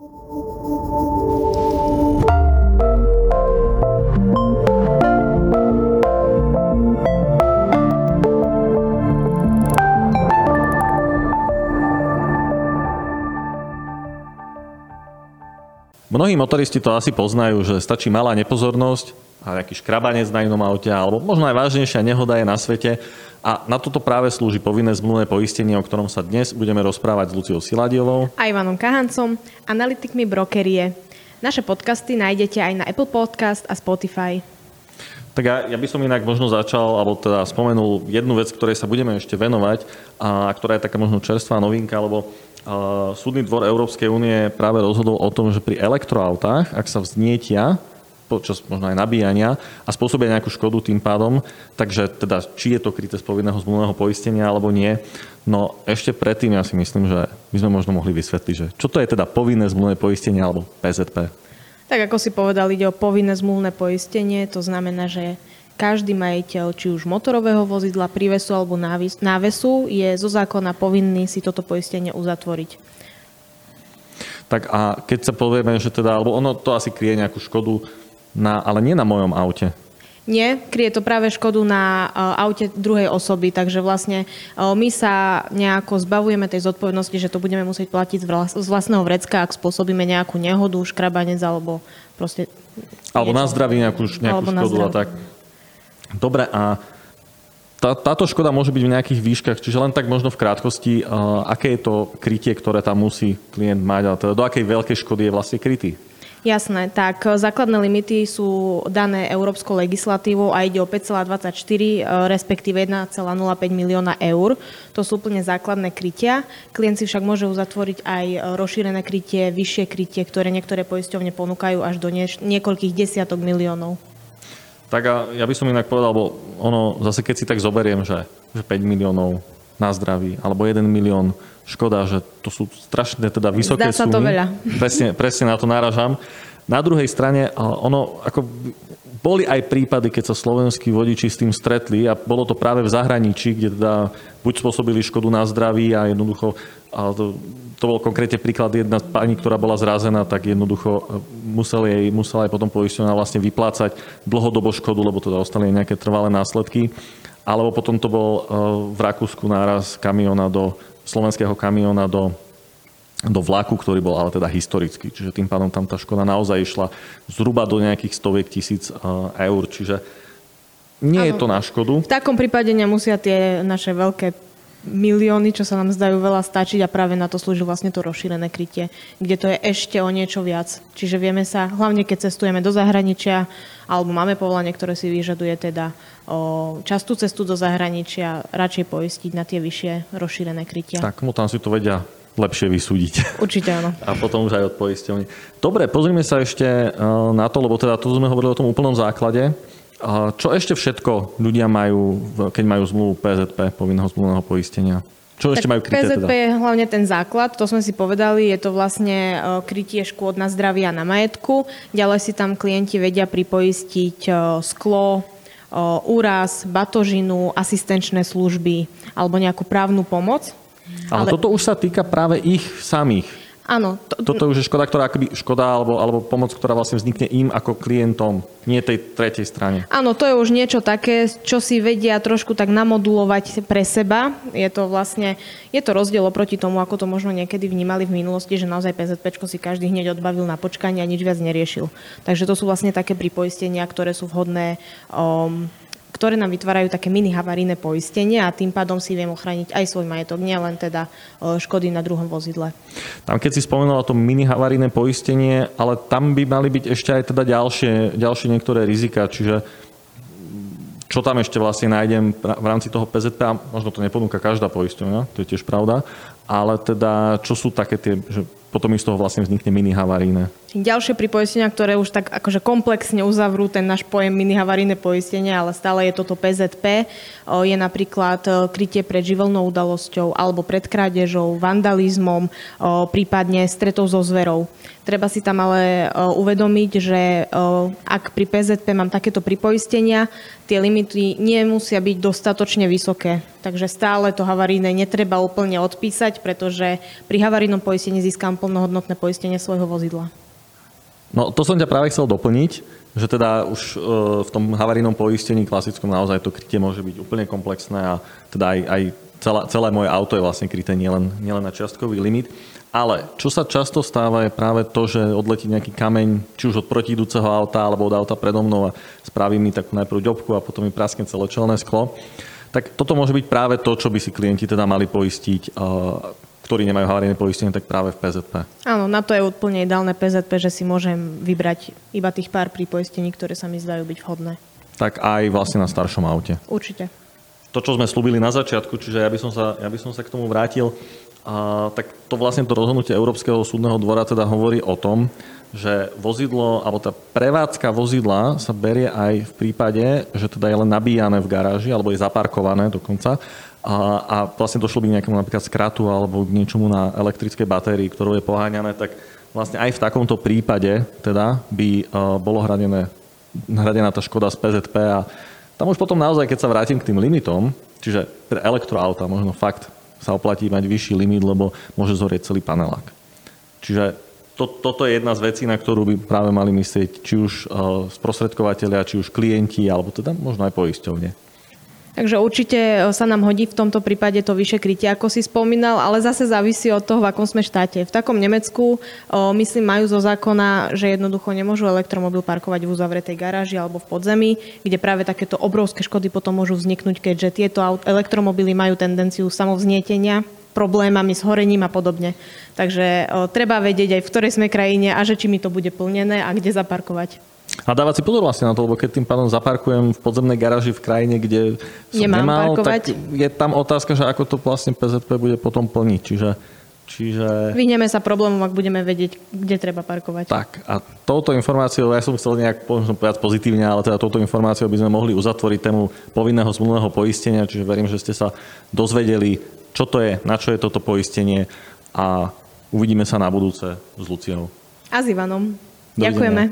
Mnohí motoristi to asi poznajú, že stačí malá nepozornosť a nejaký škrabanec na inom aute, alebo možno aj vážnejšia nehoda je na svete. A na toto práve slúži povinné zmluvné poistenie, o ktorom sa dnes budeme rozprávať s Luciou Siladiovou a Ivanom Kahancom, analytikmi brokerie. Naše podcasty nájdete aj na Apple Podcast a Spotify. Tak ja, ja by som inak možno začal, alebo teda spomenul jednu vec, ktorej sa budeme ešte venovať, a ktorá je taká možno čerstvá novinka, lebo Súdny dvor Európskej únie práve rozhodol o tom, že pri elektroautách, ak sa vznietia počas možno aj nabíjania a spôsobia nejakú škodu tým pádom, takže teda či je to kryté z povinného zmluvného poistenia alebo nie. No ešte predtým ja si myslím, že by sme možno mohli vysvetliť, že čo to je teda povinné zmluvné poistenie alebo PZP. Tak ako si povedal, ide o povinné zmluvné poistenie, to znamená, že každý majiteľ či už motorového vozidla, prívesu alebo návesu je zo zákona povinný si toto poistenie uzatvoriť. Tak a keď sa povieme, že teda, alebo ono to asi kryje nejakú škodu, na, ale nie na mojom aute. Nie, kryje to práve škodu na uh, aute druhej osoby, takže vlastne uh, my sa nejako zbavujeme tej zodpovednosti, že to budeme musieť platiť z, vlas- z vlastného vrecka, ak spôsobíme nejakú nehodu, škrabanec alebo proste... Alebo niečo. na zdraví nejakú, nejakú škodu a tak. Dobre, a tá, táto škoda môže byť v nejakých výškach, čiže len tak možno v krátkosti, uh, aké je to krytie, ktoré tam musí klient mať, a teda do akej veľkej škody je vlastne krytý? Jasné, tak e, základné limity sú dané európskou legislatívou a ide o 5,24, e, respektíve 1,05 milióna eur. To sú úplne základné krytia. Klient si však môže uzatvoriť aj rozšírené krytie, vyššie krytie, ktoré niektoré poisťovne ponúkajú až do niekoľkých desiatok miliónov. Tak a ja by som inak povedal, lebo ono, zase keď si tak zoberiem, že, že 5 miliónov na zdraví, alebo 1 milión, škoda, že to sú strašne teda vysoké Zdá sa sumy. to veľa. Presne, presne na to náražam. Na druhej strane, ono, ako boli aj prípady, keď sa slovenskí vodiči s tým stretli a bolo to práve v zahraničí, kde teda buď spôsobili škodu na zdraví a jednoducho, a to, to bol konkrétne príklad jedna pani, ktorá bola zrazená, tak jednoducho e, musel jej, musela aj potom poisťovňa vlastne vyplácať dlhodobo škodu, lebo teda ostali nejaké trvalé následky. Alebo potom to bol e, v Rakúsku náraz kamiona do, slovenského kamiona do do vlaku, ktorý bol ale teda historický. Čiže tým pádom tam tá škoda naozaj išla zhruba do nejakých stoviek tisíc eh, eur. Čiže nie ano. je to na škodu. V takom prípade nemusia tie naše veľké milióny, čo sa nám zdajú veľa stačiť a práve na to slúži vlastne to rozšírené krytie, kde to je ešte o niečo viac. Čiže vieme sa, hlavne keď cestujeme do zahraničia, alebo máme povolanie, ktoré si vyžaduje teda o častú cestu do zahraničia, radšej poistiť na tie vyššie rozšírené krytia. Tak, mu tam si to vedia lepšie vysúdiť. Určite áno. A potom už aj od poisťovne. Dobre, pozrime sa ešte eh, na to, lebo teda tu sme hovorili o tom úplnom základe. Čo ešte všetko ľudia majú, keď majú zmluvu PZP, povinného zmluvného poistenia? Čo ešte majú kryté PZP teda? je hlavne ten základ, to sme si povedali, je to vlastne eh, krytie škôd na zdraví a na majetku. Ďalej si tam klienti vedia pripoistiť eh, sklo, úraz, batožinu, asistenčné služby alebo nejakú právnu pomoc. Ale, ale toto už sa týka práve ich samých. Áno. To, Toto už je škoda, ktorá akoby, škoda alebo, alebo pomoc, ktorá vlastne vznikne im ako klientom, nie tej tretej strane. Áno, to je už niečo také, čo si vedia trošku tak namodulovať pre seba. Je to vlastne, je to rozdiel oproti tomu, ako to možno niekedy vnímali v minulosti, že naozaj PZP si každý hneď odbavil na počkanie a nič viac neriešil. Takže to sú vlastne také pripoistenia, ktoré sú vhodné um, ktoré nám vytvárajú také mini havarijné poistenie a tým pádom si viem ochrániť aj svoj majetok, nielen teda škody na druhom vozidle. Tam keď si spomenula to mini havarijné poistenie, ale tam by mali byť ešte aj teda ďalšie, ďalšie niektoré rizika, čiže čo tam ešte vlastne nájdem v rámci toho PZP, a možno to neponúka každá poisťovňa, to je tiež pravda, ale teda čo sú také tie, že potom z toho vlastne vznikne mini havaríne. Ďalšie pripoistenia, ktoré už tak akože komplexne uzavrú ten náš pojem mini havaríne poistenie, ale stále je toto PZP, je napríklad krytie pred živelnou udalosťou alebo pred krádežou, vandalizmom, prípadne stretov so zverou. Treba si tam ale uvedomiť, že ak pri PZP mám takéto pripoistenia, tie limity nemusia byť dostatočne vysoké. Takže stále to havaríne netreba úplne odpísať, pretože pri havarínom poistení získam plnohodnotné poistenie svojho vozidla. No to som ťa práve chcel doplniť, že teda už e, v tom havarijnom poistení klasickom naozaj to krytie môže byť úplne komplexné a teda aj, aj celé, celé moje auto je vlastne kryté nielen, nielen na čiastkový limit. Ale čo sa často stáva je práve to, že odletí nejaký kameň, či už od protiidúceho auta alebo od auta predo mnou a spraví mi takú najprv ďobku a potom mi praskne celé čelné sklo. Tak toto môže byť práve to, čo by si klienti teda mali poistiť, ktorí nemajú havarijné poistenie, tak práve v PZP. Áno, na to je úplne ideálne PZP, že si môžem vybrať iba tých pár pri poistení, ktoré sa mi zdajú byť vhodné. Tak aj vlastne na staršom aute. Určite. To, čo sme slúbili na začiatku, čiže ja by som sa, ja by som sa k tomu vrátil, a, tak to vlastne to rozhodnutie Európskeho súdneho dvora teda hovorí o tom, že vozidlo, alebo tá prevádzka vozidla sa berie aj v prípade, že teda je len nabíjane v garáži, alebo je zaparkované dokonca, a, a vlastne došlo by k nejakému napríklad skratu alebo k niečomu na elektrickej batérii, ktorou je poháňané, tak vlastne aj v takomto prípade teda by uh, bolo hradené, hradená tá škoda z PZP a tam už potom naozaj, keď sa vrátim k tým limitom, čiže pre elektroauta možno fakt sa oplatí mať vyšší limit, lebo môže zorieť celý panelák. Čiže to, toto je jedna z vecí, na ktorú by práve mali myslieť či už uh, sprostredkovateľia, či už klienti, alebo teda možno aj poisťovne. Takže určite e, sa nám hodí v tomto prípade to vyššie krytie, ako si spomínal, ale zase závisí od toho, v akom sme štáte. V takom Nemecku, o, myslím, majú zo zákona, že jednoducho nemôžu elektromobil parkovať v uzavretej garáži alebo v podzemí, kde práve takéto obrovské škody potom môžu vzniknúť, keďže tieto elektromobily majú tendenciu samovznietenia, problémami s horením a podobne. Takže o, treba vedieť aj v ktorej sme krajine a že či mi to bude plnené a kde zaparkovať. A dávať si pozor vlastne na to, lebo keď tým pádom zaparkujem v podzemnej garáži v krajine, kde som Nemám nemal, parkovať. tak je tam otázka, že ako to vlastne PZP bude potom plniť. Čiže, čiže... Vyhneme sa problémom, ak budeme vedieť, kde treba parkovať. Tak a touto informáciou, ja som chcel nejak povedať pozitívne, ale teda touto informáciou by sme mohli uzatvoriť tému povinného zmluvného poistenia, čiže verím, že ste sa dozvedeli, čo to je, na čo je toto poistenie a uvidíme sa na budúce s Luciou. A s Ivanom. Dovidenia. Ďakujeme.